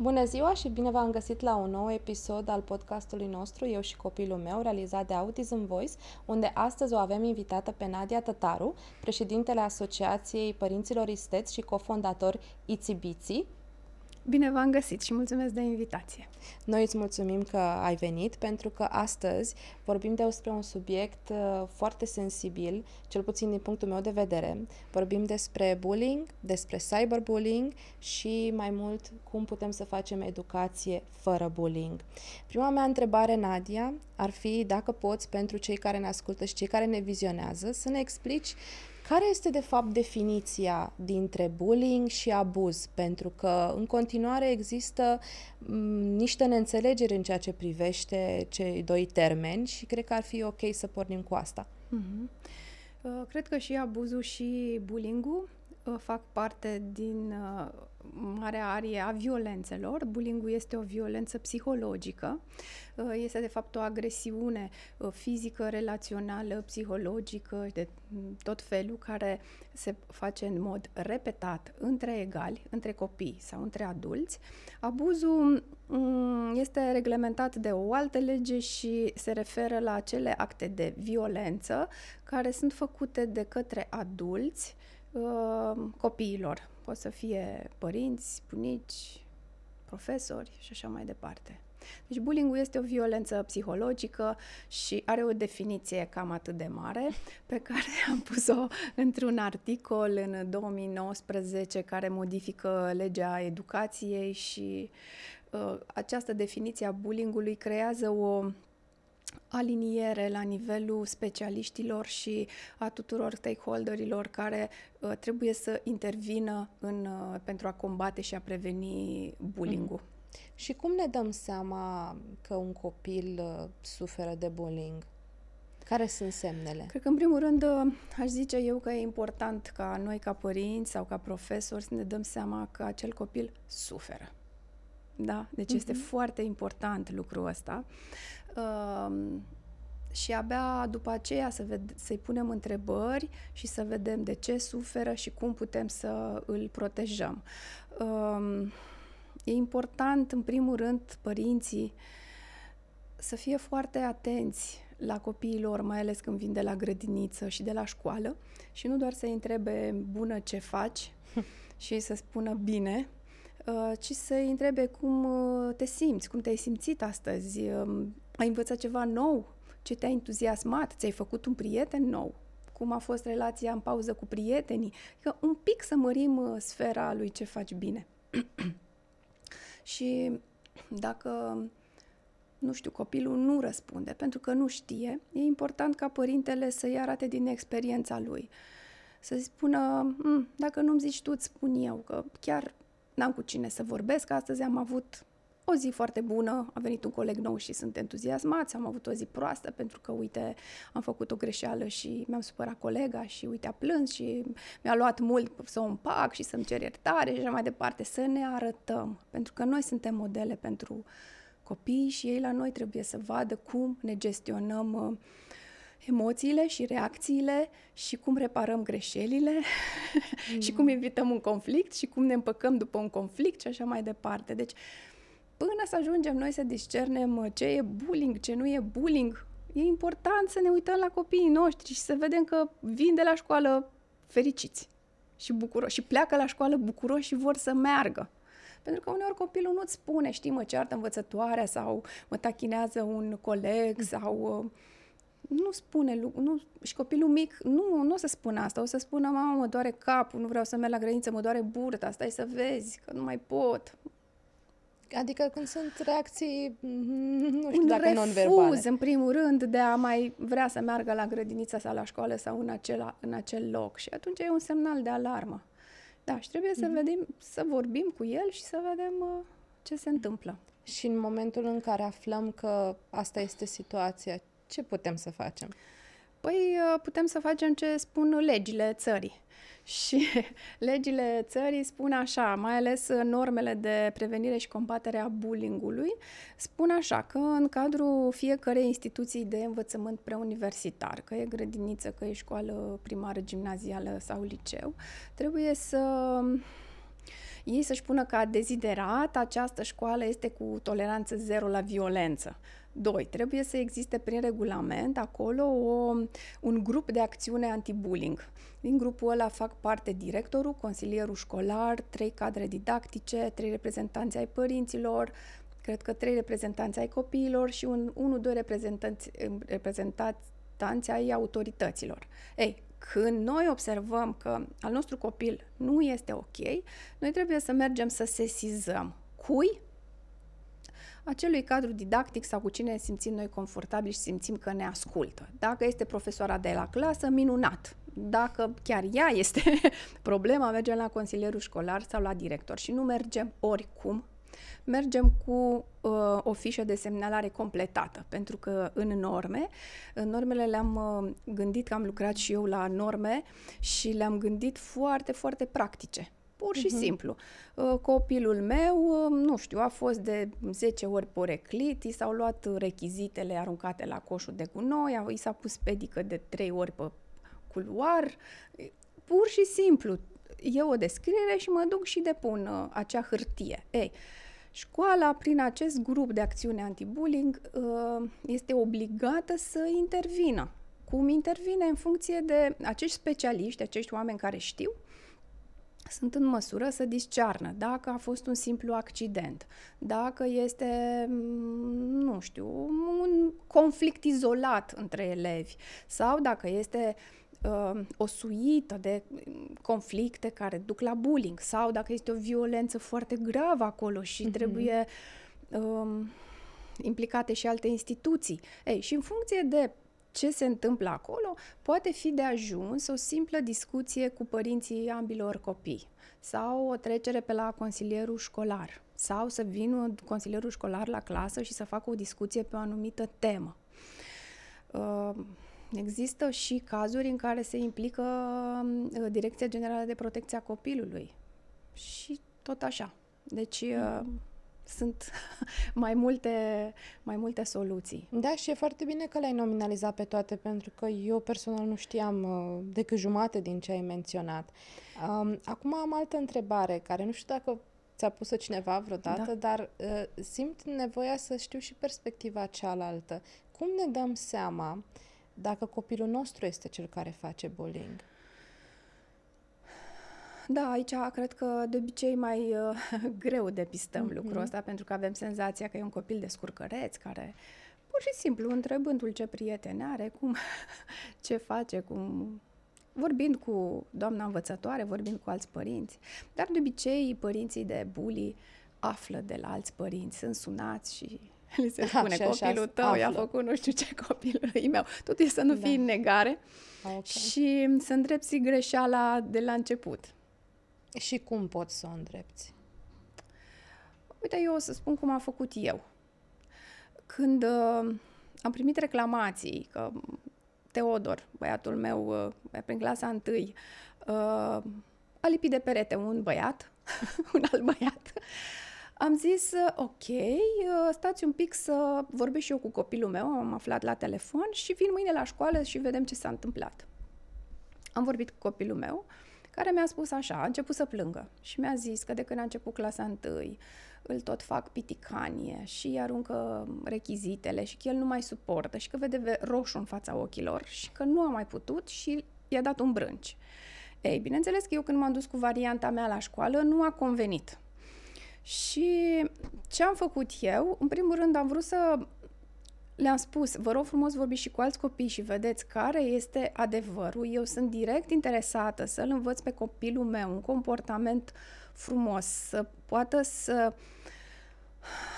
Bună ziua și bine v-am găsit la un nou episod al podcastului nostru Eu și copilul meu, realizat de Autism Voice, unde astăzi o avem invitată pe Nadia Tătaru, președintele Asociației Părinților Isteți și cofondator Itibiții, Bine v-am găsit și mulțumesc de invitație. Noi îți mulțumim că ai venit pentru că astăzi vorbim despre un subiect uh, foarte sensibil, cel puțin din punctul meu de vedere. Vorbim despre bullying, despre cyberbullying și mai mult cum putem să facem educație fără bullying. Prima mea întrebare, Nadia, ar fi dacă poți pentru cei care ne ascultă și cei care ne vizionează să ne explici care este, de fapt, definiția dintre bullying și abuz? Pentru că, în continuare, există m- niște neînțelegeri în ceea ce privește cei doi termeni și cred că ar fi ok să pornim cu asta. Mm-hmm. Uh, cred că și abuzul și bullying-ul uh, fac parte din uh, marea arie a violențelor. Bullying-ul este o violență psihologică, uh, este de fapt o agresiune uh, fizică, relațională, psihologică, de tot felul, care se face în mod repetat între egali, între copii sau între adulți. Abuzul mm, este reglementat de o altă lege și se referă la acele acte de violență care sunt făcute de către adulți uh, copiilor pot să fie părinți, bunici, profesori și așa mai departe. Deci bullying este o violență psihologică și are o definiție cam atât de mare pe care am pus-o într-un articol în 2019 care modifică legea educației și uh, această definiție a bullyingului creează o aliniere la nivelul specialiștilor și a tuturor stakeholderilor care uh, trebuie să intervină în, uh, pentru a combate și a preveni bullying-ul. Mm. Și cum ne dăm seama că un copil uh, suferă de bullying? Care sunt semnele? Cred că, în primul rând, uh, aș zice eu că e important ca noi, ca părinți sau ca profesori, să ne dăm seama că acel copil suferă. Da? Deci mm-hmm. este mhm. foarte important lucrul ăsta. Uh, și abia după aceea să ved- să-i punem întrebări și să vedem de ce suferă și cum putem să îl protejăm. Uh, e important, în primul rând, părinții să fie foarte atenți la copiilor, mai ales când vin de la grădiniță și de la școală și nu doar să-i întrebe bună ce faci? și să spună bine, uh, ci să-i întrebe cum uh, te simți, cum te-ai simțit astăzi, um, ai învățat ceva nou? Ce te-a entuziasmat? Ți-ai făcut un prieten nou? Cum a fost relația în pauză cu prietenii? Că un pic să mărim uh, sfera lui ce faci bine. și dacă, nu știu, copilul nu răspunde pentru că nu știe, e important ca părintele să-i arate din experiența lui. Să-i spună, mm, dacă nu-mi zici tu, îți spun eu, că chiar n-am cu cine să vorbesc. Astăzi am avut o zi foarte bună, a venit un coleg nou și sunt entuziasmați, am avut o zi proastă pentru că, uite, am făcut o greșeală și mi-am supărat colega și, uite, a plâns și mi-a luat mult să o împac și să-mi cer iertare și așa mai departe. Să ne arătăm, pentru că noi suntem modele pentru copii și ei la noi trebuie să vadă cum ne gestionăm uh, emoțiile și reacțiile și cum reparăm greșelile mm. și cum evităm un conflict și cum ne împăcăm după un conflict și așa mai departe. Deci, până să ajungem noi să discernem uh, ce e bullying, ce nu e bullying, e important să ne uităm la copiii noștri și să vedem că vin de la școală fericiți și bucuroși și pleacă la școală bucuroși și vor să meargă. Pentru că uneori copilul nu-ți spune, știi, mă ceartă învățătoarea sau mă tachinează un coleg mm. sau uh, nu spune, nu, și copilul mic nu, nu o să spună asta, o să spună, mama, mă doare capul, nu vreau să merg la grădiniță, mă doare burta, stai să vezi, că nu mai pot. Adică când sunt reacții, nu știu un dacă non-verbale. în primul rând, de a mai vrea să meargă la grădinița sau la școală sau în, acela, în acel loc. Și atunci e un semnal de alarmă. Da, și trebuie mm-hmm. să mhm. vedem, să vorbim cu el și să vedem uh, ce se întâmplă. Și în momentul în care aflăm că asta este situația, ce putem să facem? Păi uh, putem să facem ce spun legile țării. Și legile țării spun așa, mai ales normele de prevenire și combatere a bullyingului, spun așa că în cadrul fiecărei instituții de învățământ preuniversitar, că e grădiniță, că e școală primară, gimnazială sau liceu, trebuie să Ei să-și pună ca deziderat această școală este cu toleranță zero la violență. Doi, trebuie să existe prin regulament acolo o, un grup de acțiune anti-bullying. Din grupul ăla fac parte directorul, consilierul școlar, trei cadre didactice, trei reprezentanți ai părinților, cred că trei reprezentanți ai copiilor și un, unul, doi reprezentanți, reprezentanți ai autorităților. Ei, când noi observăm că al nostru copil nu este ok, noi trebuie să mergem să sesizăm cui acelui cadru didactic sau cu cine ne simțim noi confortabili și simțim că ne ascultă. Dacă este profesoara de la clasă, minunat. Dacă chiar ea este problema, mergem la consilierul școlar sau la director și nu mergem oricum mergem cu uh, o fișă de semnalare completată, pentru că în norme, în normele le-am uh, gândit, că am lucrat și eu la norme și le-am gândit foarte, foarte practice. Pur și uh-huh. simplu. Uh, copilul meu, uh, nu știu, a fost de 10 ori poreclit, i s-au luat rechizitele aruncate la coșul de gunoi, i s-a pus pedică de 3 ori pe culoar. Pur și simplu, e o descriere și mă duc și depun uh, acea hârtie. Ei, Școala, prin acest grup de acțiune anti-bullying, uh, este obligată să intervină. Cum intervine în funcție de acești specialiști, acești oameni care știu, sunt în măsură să discearnă dacă a fost un simplu accident, dacă este, mm, nu știu, un conflict izolat între elevi sau dacă este uh, o suită de conflicte care duc la bullying sau dacă este o violență foarte gravă acolo și mm-hmm. trebuie uh, implicate și alte instituții. Ei, și în funcție de ce se întâmplă acolo, poate fi de ajuns o simplă discuție cu părinții ambilor copii sau o trecere pe la consilierul școlar sau să vină consilierul școlar la clasă și să facă o discuție pe o anumită temă. Uh, Există și cazuri în care se implică uh, Direcția Generală de Protecție a Copilului. Și tot așa. Deci mm. Sunt mai multe, mai multe soluții. Da, și e foarte bine că le-ai nominalizat pe toate, pentru că eu personal nu știam uh, decât jumate din ce ai menționat. Um, acum am altă întrebare, care nu știu dacă ți-a pus-o cineva vreodată, da. dar uh, simt nevoia să știu și perspectiva cealaltă. Cum ne dăm seama uh, dacă copilul nostru este cel care face bullying. Da, aici cred că de obicei mai uh, greu depistăm mm-hmm. lucrul ăsta pentru că avem senzația că e un copil de scurcăreț care pur și simplu întrebându-l ce prieteni are, cum, ce face, cum vorbind cu doamna învățătoare, vorbind cu alți părinți. Dar de obicei părinții de bully află de la alți părinți, sunt sunați și Li se spune, așa, copilul așa, tău află. i-a făcut nu știu ce copilului meu. Totul trebuie să nu da. fii în negare okay. și să îndrepți greșeala de la început. Și cum poți să o îndrepți? Uite, eu o să spun cum am făcut eu. Când uh, am primit reclamații că Teodor, băiatul meu, uh, prin clasa întâi, uh, a lipit de perete un băiat, un alt băiat, am zis, ok, uh, stați un pic să vorbesc și eu cu copilul meu, am aflat la telefon și vin mâine la școală și vedem ce s-a întâmplat. Am vorbit cu copilul meu, care mi-a spus așa, a început să plângă și mi-a zis că de când a început clasa întâi, îl tot fac piticanie și aruncă rechizitele și că el nu mai suportă și că vede roșu în fața ochilor și că nu a mai putut și i-a dat un brânci. Ei, bineînțeles că eu când m-am dus cu varianta mea la școală, nu a convenit și ce am făcut eu? În primul rând am vrut să le-am spus, vă rog frumos vorbiți și cu alți copii și vedeți care este adevărul. Eu sunt direct interesată să-l învăț pe copilul meu un comportament frumos, să poată să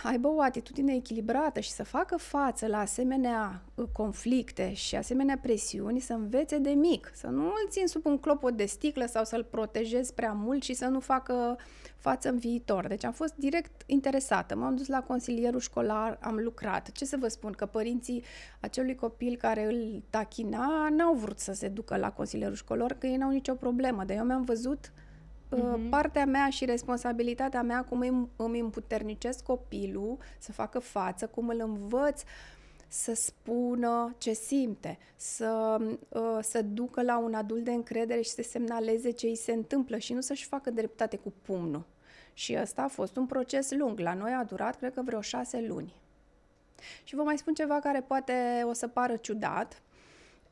aibă o atitudine echilibrată și să facă față la asemenea uh, conflicte și asemenea presiuni, să învețe de mic, să nu îl țin sub un clopot de sticlă sau să-l protejez prea mult și să nu facă față în viitor. Deci am fost direct interesată. M-am dus la consilierul școlar, am lucrat. Ce să vă spun, că părinții acelui copil care îl tachina n-au vrut să se ducă la consilierul școlar, că ei n-au nicio problemă. Dar eu mi-am văzut uh-huh. partea mea și responsabilitatea mea, cum îmi, îmi împuternicesc copilul să facă față, cum îl învăț să spună ce simte, să, uh, să ducă la un adult de încredere și să semnaleze ce îi se întâmplă și nu să-și facă dreptate cu pumnul. Și ăsta a fost un proces lung. La noi a durat, cred că, vreo șase luni. Și vă mai spun ceva care poate o să pară ciudat.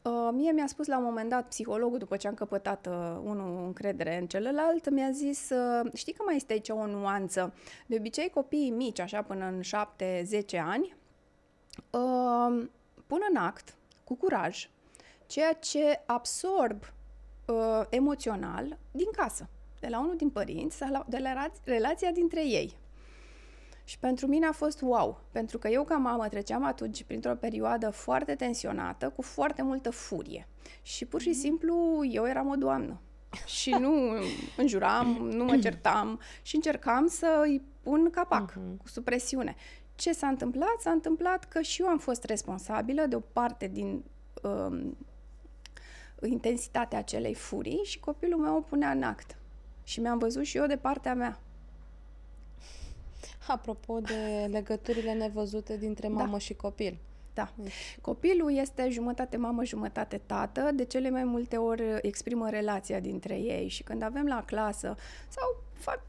Uh, mie mi-a spus la un moment dat psihologul, după ce am căpătat uh, unul încredere în celălalt, mi-a zis, uh, știi că mai este aici o nuanță. De obicei copiii mici, așa până în 7-10 ani, uh, pun în act, cu curaj, ceea ce absorb uh, emoțional din casă, de la unul din părinți sau de la relația dintre ei. Și pentru mine a fost wow, pentru că eu ca mamă treceam atunci printr-o perioadă foarte tensionată, cu foarte multă furie. Și pur și mhm. simplu eu eram o doamnă. Și nu înjuram, nu mă certam și încercam să îi pun capac uh-huh. cu supresiune. Ce s-a întâmplat? S-a întâmplat că și eu am fost responsabilă de o parte din um, intensitatea acelei furii și copilul meu o punea în act. Și mi-am văzut și eu de partea mea. Apropo de legăturile nevăzute dintre da. mamă da. și copil. Da. Copilul este jumătate mamă, jumătate tată, de cele mai multe ori exprimă relația dintre ei și când avem la clasă sau fa-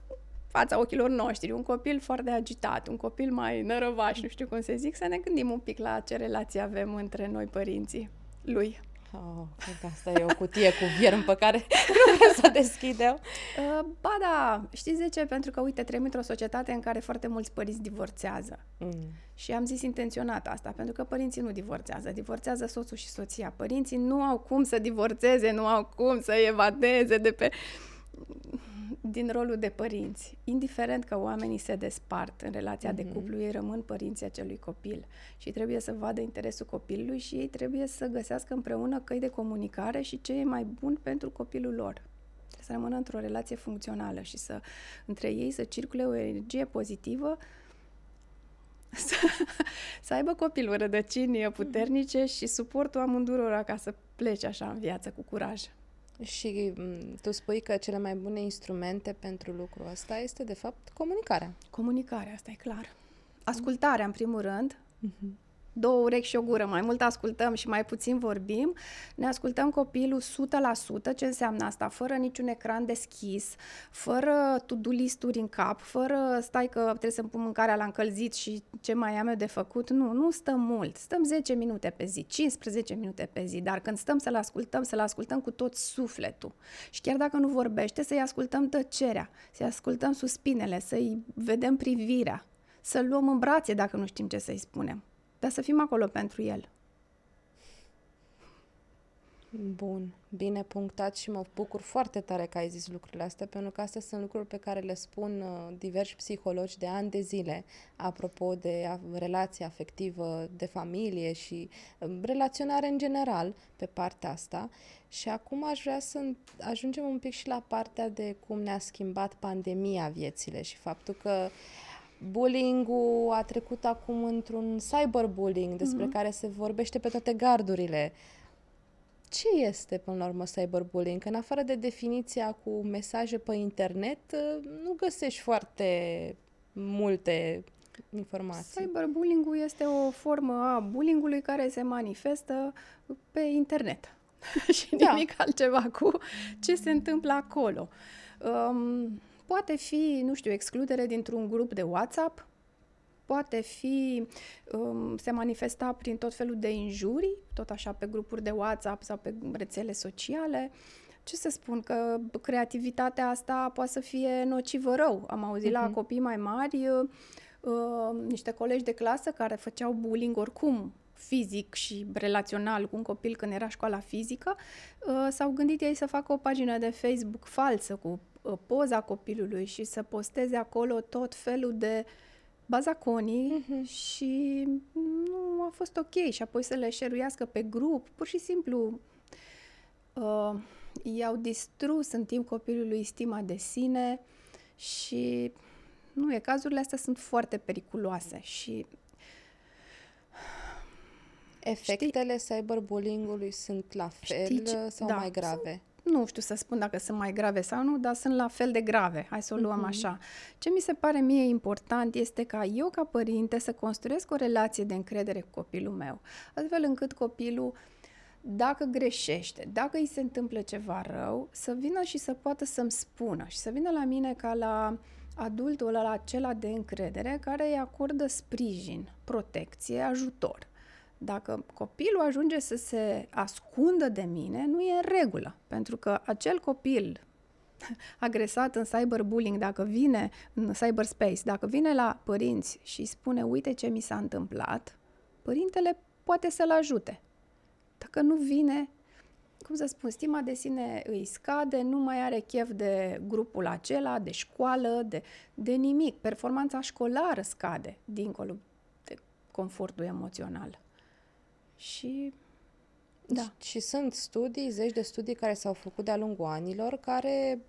fața ochilor noștri, un copil foarte agitat, un copil mai nărăvaș, nu știu cum să zic, să ne gândim un pic la ce relație avem între noi părinții lui. Oh, asta e o cutie cu vierm pe care nu vreau să deschidem. Uh, ba da, știți de ce? Pentru că, uite, trăim într-o societate în care foarte mulți părinți divorțează. Mm. Și am zis intenționat asta, pentru că părinții nu divorțează, divorțează soțul și soția. Părinții nu au cum să divorțeze, nu au cum să evadeze de pe din rolul de părinți. Indiferent că oamenii se despart în relația mm-hmm. de mhm. cuplu, ei rămân părinții acelui copil și trebuie să vadă interesul copilului și ei trebuie să găsească împreună căi de comunicare și ce e mai bun pentru copilul lor. Trebuie să rămână într-o relație funcțională și să între ei să circule o energie pozitivă să, să aibă copilul rădăcini puternice și suportul amândurora ca să plece așa în viață cu curaj. Și tu spui că cele mai bune instrumente pentru lucrul ăsta este, de fapt, comunicarea. Comunicarea, asta e clar. Ascultarea, în primul rând. Uh-huh două urechi și o gură, mai mult ascultăm și mai puțin vorbim, ne ascultăm copilul 100%, ce înseamnă asta? Fără niciun ecran deschis, fără to-do listuri în cap, fără stai că trebuie să-mi pun mâncarea la încălzit și ce mai am eu de făcut. Nu, nu stăm mult, stăm 10 minute pe zi, 15 minute pe zi, dar când stăm să-l ascultăm, să-l ascultăm cu tot sufletul. Și chiar dacă nu vorbește, să-i ascultăm tăcerea, să-i ascultăm suspinele, să-i vedem privirea, să-l luăm în brațe dacă nu știm ce să-i spunem dar să fim acolo pentru el. Bun, bine punctat și mă bucur foarte tare că ai zis lucrurile astea, pentru că astea sunt lucruri pe care le spun uh, diversi psihologi de ani de zile, apropo de a, relație afectivă, de familie și uh, relaționare în general pe partea asta. Și acum aș vrea să ajungem un pic și la partea de cum ne-a schimbat pandemia viețile și faptul că uh, bullying-ul a trecut acum într-un cyberbullying despre mm-hmm. care se vorbește pe toate gardurile. Ce este, până la urmă, cyberbullying? Că în afară de definiția cu mesaje pe internet, nu găsești foarte multe informații. Cyberbullying-ul este o formă a bullying-ului care se manifestă pe internet. și da. nimic altceva cu ce se întâmplă acolo. Um, Poate fi, nu știu, excludere dintr-un grup de WhatsApp, poate fi, um, se manifesta prin tot felul de injurii, tot așa pe grupuri de WhatsApp sau pe rețele sociale. Ce să spun, că creativitatea asta poate să fie nocivă rău. Am auzit uh-huh. la mhm. copii mai mari uh, uh, niște colegi de clasă care făceau bullying oricum fizic și relațional cu un copil când era școala fizică, uh, s-au gândit ei să facă o pagină de Facebook falsă cu Uh, poza copilului și să posteze acolo tot felul de bazaconii uh-huh. și nu a fost ok și apoi să le șeruiască pe grup, pur și simplu uh, i-au distrus în timp copilului stima de sine și nu e, cazurile astea sunt foarte periculoase și Efectele Știi? cyberbullying-ului sunt la fel Știi ce? sau da, mai grave? Sunt nu știu să spun dacă sunt mai grave sau nu, dar sunt la fel de grave. Hai să o luăm uh-huh. așa. Ce mi se pare mie important este ca eu, ca părinte, să construiesc o relație de încredere cu copilul meu, astfel încât copilul dacă greșește, dacă îi se întâmplă ceva rău, să vină și să poată să-mi spună și să vină la mine ca la adultul ăla acela de încredere care îi acordă sprijin, protecție, ajutor. Dacă copilul ajunge să se ascundă de mine, nu e în regulă, pentru că acel copil agresat în cyberbullying, dacă vine în cyberspace, dacă vine la părinți și spune uite ce mi s-a întâmplat, părintele poate să-l ajute. Dacă nu vine, cum să spun, stima de sine îi scade, nu mai are chef de grupul acela, de școală, de, de nimic. Performanța școlară scade dincolo de confortul emoțional. Și da. Și sunt studii, zeci de studii care s-au făcut de-a lungul anilor, care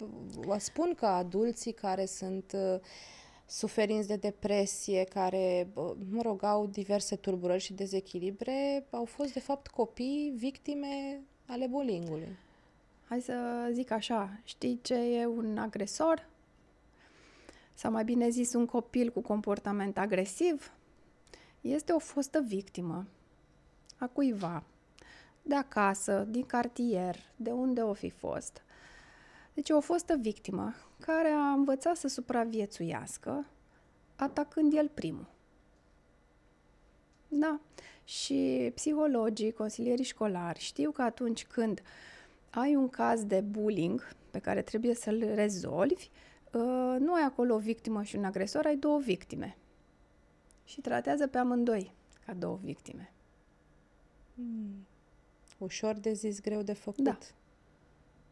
spun că adulții care sunt uh, suferinți de depresie, care, mă rog, au diverse tulburări și dezechilibre, au fost, de fapt, copii victime ale bullying-ului. Hai să zic așa, știi ce e un agresor? Sau mai bine zis, un copil cu comportament agresiv? Este o fostă victimă a cuiva, de acasă, din cartier, de unde o fi fost. Deci o fostă victimă care a învățat să supraviețuiască atacând el primul. Da. Și psihologii, consilierii școlari știu că atunci când ai un caz de bullying pe care trebuie să-l rezolvi, uh, nu ai acolo o victimă și un agresor, ai două victime. Și tratează pe amândoi ca două victime. Hmm. Ușor de zis, greu de făcut. Da.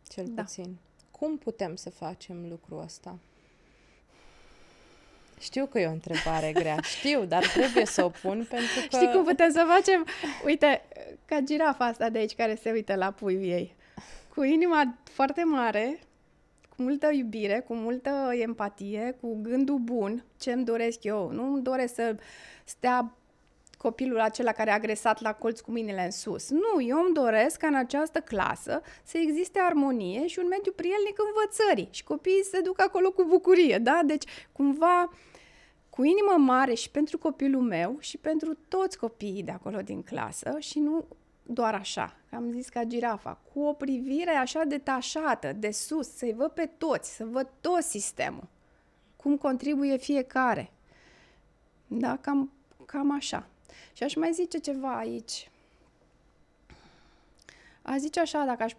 Cel da. puțin. Cum putem să facem lucrul ăsta? Știu că e o întrebare grea, știu, dar trebuie să o pun pentru că... Știi cum putem să facem? Uite, ca girafa asta de aici care se uită la puiul ei. Cu inima foarte mare, cu multă iubire, cu multă empatie, cu gândul bun, ce îmi doresc eu. Nu îmi doresc să stea copilul acela care a agresat la colț cu mâinile în sus. Nu, eu îmi doresc ca în această clasă să existe armonie și un mediu prielnic învățării și copiii să ducă acolo cu bucurie, da? Deci, cumva, cu inimă mare și pentru copilul meu și pentru toți copiii de acolo din clasă și nu doar așa, am zis ca girafa, cu o privire așa detașată, de sus, să-i văd pe toți, să văd tot sistemul, cum contribuie fiecare. Da, cam, cam așa. Și aș mai zice ceva aici. Aș zice așa, dacă aș,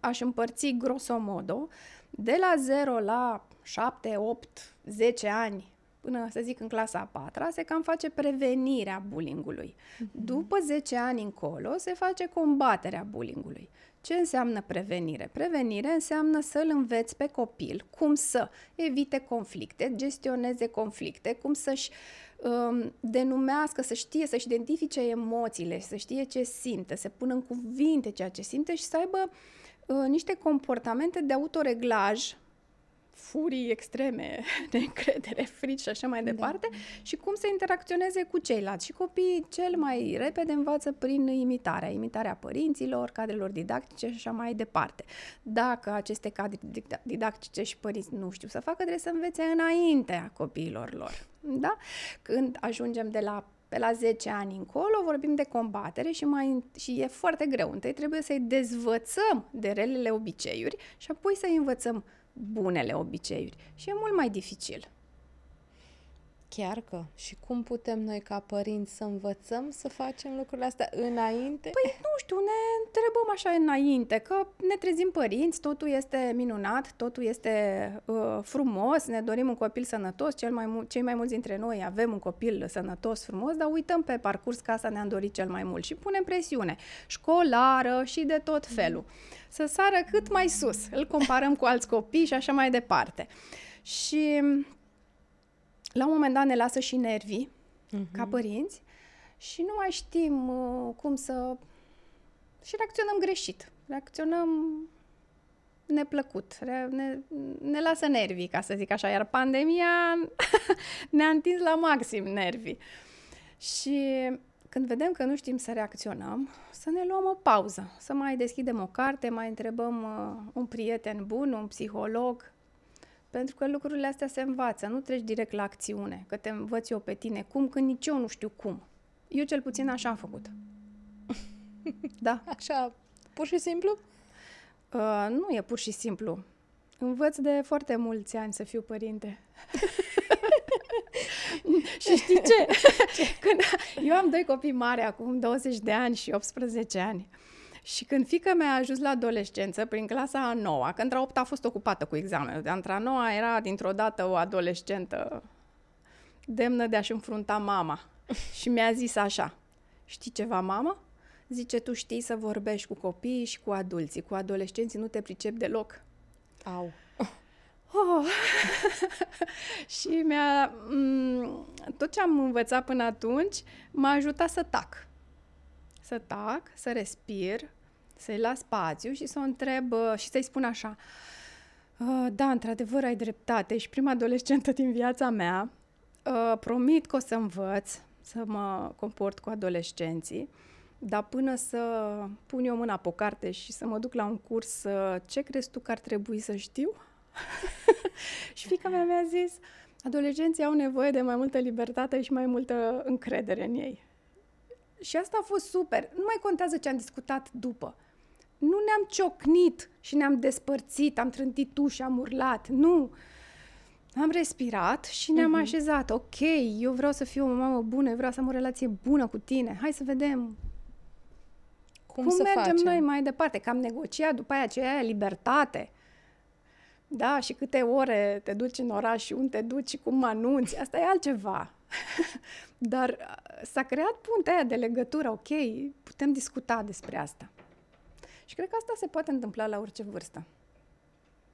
aș împărți grosomodo, de la 0 la 7, 8, 10 ani, până să zic în clasa a patra, se cam face prevenirea bullyingului. Uh-huh. După 10 ani încolo se face combaterea bullyingului. Ce înseamnă prevenire? Prevenire înseamnă să-l înveți pe copil cum să evite conflicte, gestioneze conflicte, cum să-și um, denumească, să știe, să-și identifice emoțiile, să știe ce simte, să pună în cuvinte ceea ce simte și să aibă uh, niște comportamente de autoreglaj furii extreme, de încredere, frici și așa mai da. departe, da. și cum să interacționeze cu ceilalți. Și copiii cel mai repede învață prin imitarea, imitarea părinților, cadrelor didactice și așa mai departe. Dacă aceste cadre didactice și părinți nu știu să facă, trebuie să învețe înaintea copiilor lor. Da? Când ajungem de la pe la 10 ani încolo vorbim de combatere și, mai, și e foarte greu. Întâi trebuie să-i dezvățăm de relele obiceiuri și apoi să-i învățăm bunele obiceiuri. Și e mult mai dificil. Chiar că. Și cum putem noi ca părinți să învățăm să facem lucrurile astea înainte? Păi nu știu, ne întrebăm așa înainte, că ne trezim părinți, totul este minunat, totul este uh, frumos, ne dorim un copil sănătos, cel mai mul- cei mai mulți dintre noi avem un copil sănătos, frumos, dar uităm pe parcurs că asta ne-am dorit cel mai mult și punem presiune școlară și de tot felul. Să sară cât mai sus, îl comparăm cu alți copii și așa mai departe. Și la un moment dat ne lasă și nervii, uh-huh. ca părinți, și nu mai știm uh, cum să... Și reacționăm greșit. Reacționăm neplăcut. Ne, ne lasă nervii, ca să zic așa. Iar pandemia ne-a întins la maxim nervii. Și când vedem că nu știm să reacționăm, să ne luăm o pauză, să mai deschidem o carte, mai întrebăm uh, un prieten bun, un psiholog, pentru că lucrurile astea se învață, nu treci direct la acțiune, că te învăț eu pe tine cum, când nici eu nu știu cum. Eu cel puțin așa am făcut. da. Așa, pur și simplu? Uh, nu e pur și simplu. Învăț de foarte mulți ani să fiu părinte. și știi ce? Când eu am doi copii mari acum 20 de ani și 18 ani. Și când fica mea a ajuns la adolescență, prin clasa a noua, că între 8 a fost ocupată cu examenul, de între a noua era dintr-o dată o adolescentă demnă de a-și înfrunta mama. Și mi-a zis așa, știi ceva, mama? Zice, tu știi să vorbești cu copiii și cu adulții, cu adolescenții nu te pricep deloc. Au. Oh. și mi-a... tot ce am învățat până atunci m-a ajutat să tac. Să tac, să respir, să-i las spațiu și să o întreb uh, și să-i spun așa. Uh, da, într-adevăr ai dreptate. Și prima adolescentă din viața mea. Uh, promit că o să învăț să mă comport cu adolescenții. Dar până să pun eu mâna pe o carte și să mă duc la un curs, ce crezi tu că ar trebui să știu? și fica mea mi-a zis, adolescenții au nevoie de mai multă libertate și mai multă încredere în ei. Și asta a fost super. Nu mai contează ce am discutat după. Nu ne-am ciocnit și ne-am despărțit, am trântit uși, am urlat. Nu. Am respirat și ne-am uh-huh. așezat. Ok, eu vreau să fiu o mamă bună, eu vreau să am o relație bună cu tine. Hai să vedem cum, cum să mergem facem? noi mai departe. Că am negociat după aia ce aia libertate. Da, și câte ore te duci în oraș și unde te duci și cum anunți, asta e altceva. Dar uh, s-a creat puntea aia de legătură, ok, putem discuta despre asta. Și cred că asta se poate întâmpla la orice vârstă.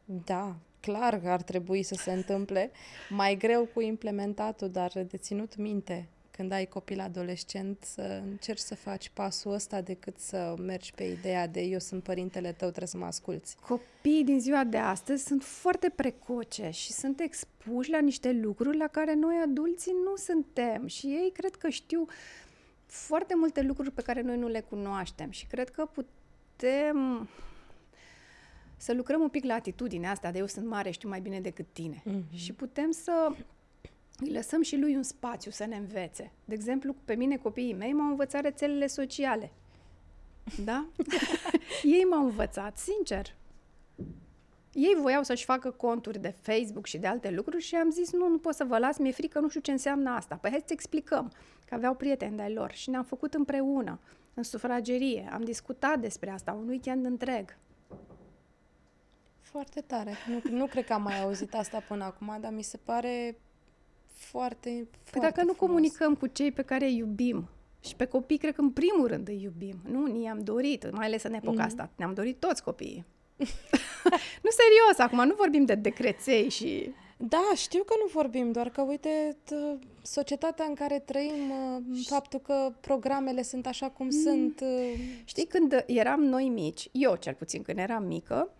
Da, clar că ar trebui să se întâmple. Mai greu cu implementatul, dar de ținut minte când ai copil adolescent să încerci să faci pasul ăsta decât să mergi pe ideea de eu sunt părintele tău, trebuie să mă asculți. Copiii din ziua de astăzi sunt foarte precoce și sunt expuși la niște lucruri la care noi adulții nu suntem și ei cred că știu foarte multe lucruri pe care noi nu le cunoaștem și cred că putem să lucrăm un pic la atitudinea asta de eu sunt mare, știu mai bine decât tine. Mm-hmm. Și putem să îi lăsăm și lui un spațiu să ne învețe. De exemplu, pe mine copiii mei m-au învățat rețelele sociale. Da? Ei m-au învățat, sincer. Ei voiau să-și facă conturi de Facebook și de alte lucruri și am zis, nu, nu pot să vă las, mi-e frică, nu știu ce înseamnă asta. Păi hai să explicăm, că aveau prieteni de-ai lor și ne-am făcut împreună, în sufragerie. Am discutat despre asta un weekend întreg. Foarte tare. Nu, nu cred că am mai auzit asta până acum, dar mi se pare foarte, păi foarte dacă nu frumos. comunicăm cu cei pe care îi iubim, și pe copii, cred că în primul rând îi iubim. Nu, ni-am dorit, mai ales în epoca mm. asta. Ne-am dorit toți copiii. nu serios, acum nu vorbim de decreței și... Da, știu că nu vorbim, doar că, uite, t- societatea în care trăim, faptul că programele sunt așa cum mm. sunt... Știi, când eram noi mici, eu cel puțin când eram mică,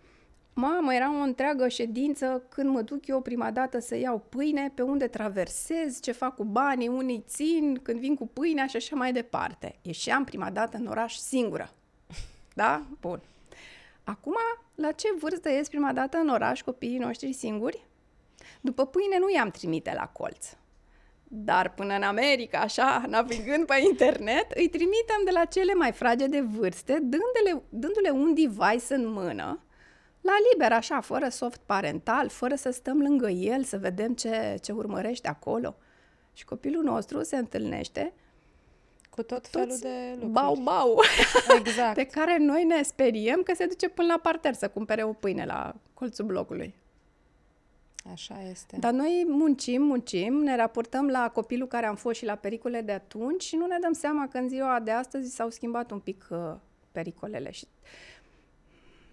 Mamă, era o întreagă ședință când mă duc eu prima dată să iau pâine, pe unde traversez, ce fac cu banii, unii țin, când vin cu pâinea și așa mai departe. Ieșeam prima dată în oraș singură. Da? Bun. Acum, la ce vârstă ies prima dată în oraș copiii noștri singuri? După pâine nu i-am trimite la colț. Dar până în America, așa, navigând pe internet, îi trimitem de la cele mai frage de vârste, dându-le, dându-le un device în mână la liber, așa, fără soft parental, fără să stăm lângă el, să vedem ce, ce urmărește acolo. Și copilul nostru se întâlnește cu tot felul de lucruri. Bau-bau! Exact. de care noi ne speriem că se duce până la parter să cumpere o pâine la colțul blocului. Așa este. Dar noi muncim, muncim, ne raportăm la copilul care am fost și la pericole de atunci și nu ne dăm seama că în ziua de astăzi s-au schimbat un pic uh, pericolele. Și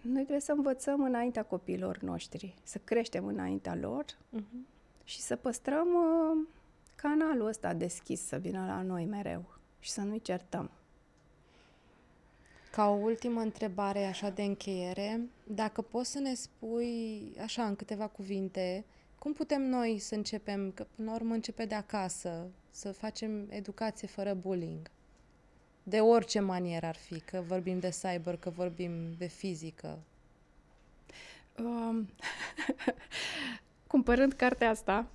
noi trebuie să învățăm înaintea copiilor noștri, să creștem înaintea lor uh-huh. și să păstrăm uh, canalul ăsta deschis să vină la noi mereu și să nu-i certăm. Ca o ultimă întrebare așa de încheiere, dacă poți să ne spui așa în câteva cuvinte, cum putem noi să începem, că până la urmă începe de acasă, să facem educație fără bullying? De orice manieră ar fi, că vorbim de cyber, că vorbim de fizică. Um, cumpărând cartea asta,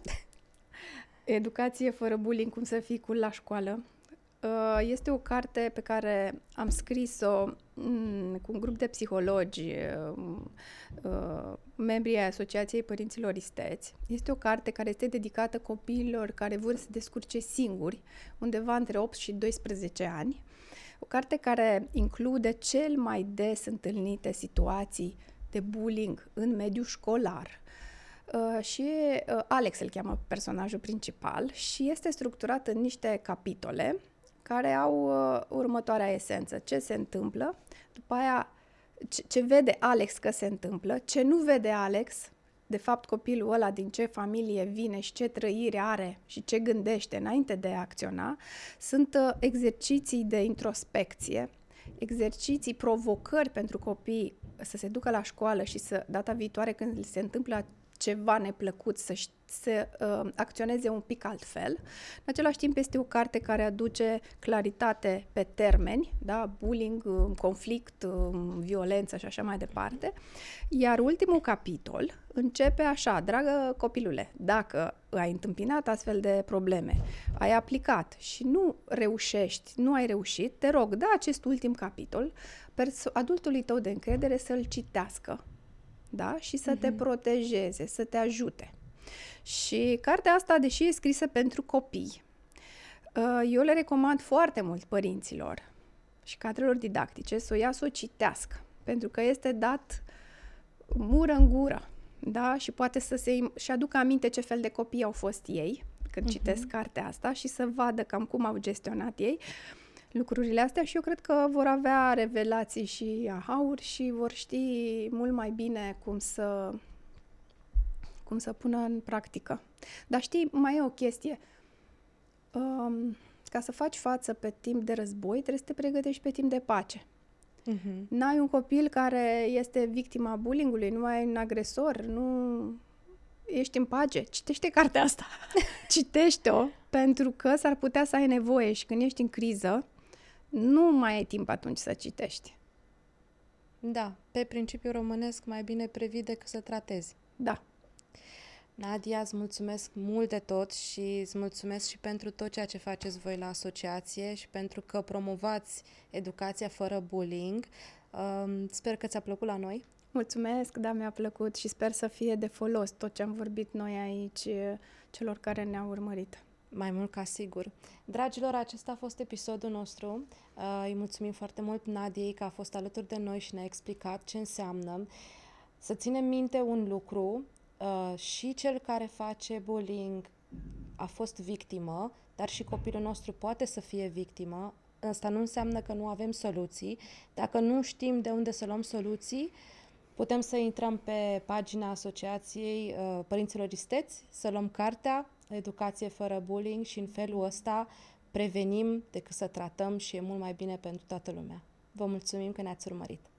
Educație fără bullying, cum să fii cool la școală, Uh, este o carte pe care am scris-o mm, cu un grup de psihologi, uh, membrii ai Asociației Părinților Isteți. Este o carte care este dedicată copiilor care vor să descurce singuri, undeva între 8 și 12 ani. O carte care include cel mai des întâlnite situații de bullying în mediul școlar. Uh, și uh, Alex îl cheamă personajul principal și este structurat în niște capitole care au uh, următoarea esență. Ce se întâmplă, după aia ce, ce vede Alex că se întâmplă, ce nu vede Alex, de fapt copilul ăla din ce familie vine și ce trăire are și ce gândește înainte de a acționa, sunt uh, exerciții de introspecție, exerciții, provocări pentru copii să se ducă la școală și să, data viitoare când se întâmplă ceva neplăcut, să, să uh, acționeze un pic altfel. În același timp este o carte care aduce claritate pe termeni, da? bullying, um, conflict, um, violență și așa mai departe. Iar ultimul capitol începe așa, dragă copilule, dacă ai întâmpinat astfel de probleme, ai aplicat și nu reușești, nu ai reușit, te rog, da acest ultim capitol adultului tău de încredere să-l citească da? și să uh-huh. te mhm. protejeze, să te ajute. Și cartea asta, deși e scrisă pentru copii, uh, eu le recomand foarte mult părinților și cadrelor didactice să o ia să o citească, pentru că este dat mură în gură, da? Și poate să se și aducă aminte ce fel de copii au fost ei când uh-huh. citesc cartea asta și să vadă cam cum au gestionat ei lucrurile astea și eu cred că vor avea revelații și ahauri și vor ști mult mai bine cum să cum să pună în practică. Dar știi, mai e o chestie. Um, ca să faci față pe timp de război, trebuie să te pregătești pe timp de pace. Uh-huh. N-ai un copil care este victima bullyingului, nu ai un agresor, nu ești în pace. Citește cartea asta. Citește-o pentru că s-ar putea să ai nevoie și când ești în criză, nu mai ai timp atunci să citești. Da, pe principiu românesc mai bine previi decât să tratezi. Da. Nadia, îți mulțumesc mult de tot și îți mulțumesc și pentru tot ceea ce faceți voi la asociație și pentru că promovați educația fără bullying. Um, sper că ți-a plăcut la noi. Mulțumesc, da, mi-a plăcut și sper să fie de folos tot ce am vorbit noi aici celor care ne-au urmărit. Mai mult ca sigur. Dragilor, acesta a fost episodul nostru. Uh, îi mulțumim foarte mult Nadiei că a fost alături de noi și ne-a explicat ce înseamnă. Să ținem minte un lucru, uh, și cel care face bullying a fost victimă, dar și copilul nostru poate să fie victimă. Asta nu înseamnă că nu avem soluții. Dacă nu știm de unde să luăm soluții, putem să intrăm pe pagina Asociației uh, Părinților Isteți, să luăm cartea educație fără bullying și în felul ăsta prevenim decât să tratăm și e mult mai bine pentru toată lumea. Vă mulțumim că ne-ați urmărit!